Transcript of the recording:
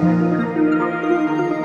Música